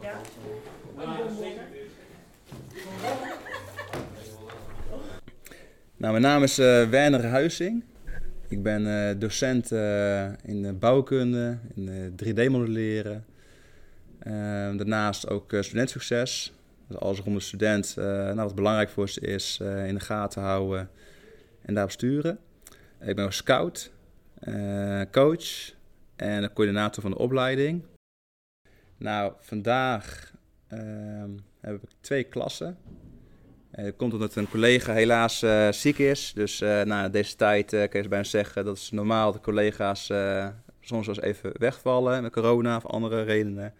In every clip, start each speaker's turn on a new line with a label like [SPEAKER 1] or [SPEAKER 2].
[SPEAKER 1] Ja? Nou, mijn naam is uh, Werner Huizing. Ik ben eh, docent eh, in de bouwkunde, in 3D-modelleren. Ehm, daarnaast ook studentsucces. Dus alles rond de student, nou, wat belangrijk voor ze is, in de gaten houden en daarop sturen. Ik ben ook scout, coach en coördinator van de opleiding. Nou, vandaag ehm, heb ik twee klassen. Uh, komt omdat een collega helaas uh, ziek is. Dus uh, deze tijd kun je bijna zeggen dat is normaal dat collega's soms wel eens even wegvallen met corona of andere redenen.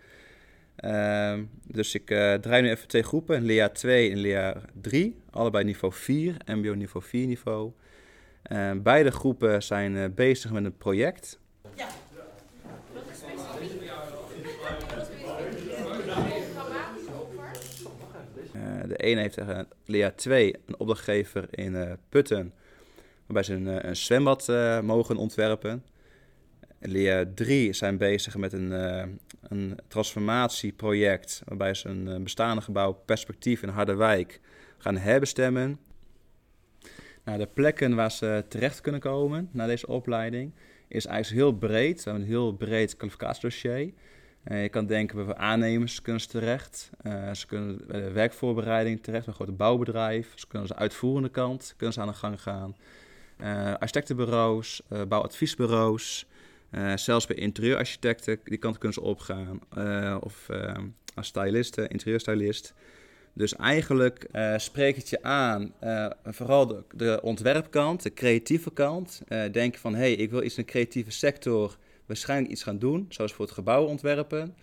[SPEAKER 1] Ehm, dus ik draai nu even twee groepen, LEA 2 en LEA 3. Allebei niveau 4, MBO niveau 4 niveau. Ehm, beide groepen zijn bezig met een project. Ja. de ene heeft tegen Lea 2 een opdrachtgever in uh, Putten, waarbij ze een, eh, zwembad uh, mogen ontwerpen. Lea 3 zijn bezig met een, een transformatieproject, waarbij ze een bestaande gebouw perspectief in Harderwijk gaan herbestemmen. De plekken waar ze terecht kunnen komen na deze opleiding is eigenlijk heel breed. We hebben een heel breed kwalificatiedossier. Uh, je kan denken bij aannemers kunnen ze terecht. Uh, ze kunnen bij de werkvoorbereiding terecht, bij een grote bouwbedrijf. Ze kunnen ze uitvoerende kant kunnen ze aan de gang gaan. Architectenbureaus, bouwadviesbureaus. zelfs bij interieurarchitecten, die kant kunnen ze opgaan. of als stylisten, interieurstylist. Dus eigenlijk spreek het je aan, vooral de, de, ontwerpkant, de creatieve kant. denk van, hé, hey, ik wil iets in de creatieve sector waarschijnlijk iets gaan doen, zoals voor het gebouw ontwerpen.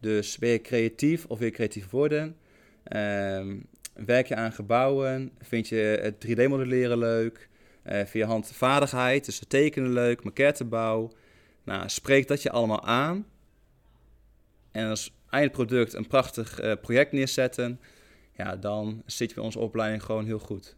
[SPEAKER 1] Dus ben je creatief of wil creatief worden? Ehm, werk je aan gebouwen? Vind je het 3D-modelleren leuk? Uh, vind je handvaardigheid, dus tekenen leuk, maquettebouw? Nou, spreek dat je allemaal aan. En als eindproduct een prachtig uh, project neerzetten, ja, dan zit je bij onze opleiding gewoon heel goed.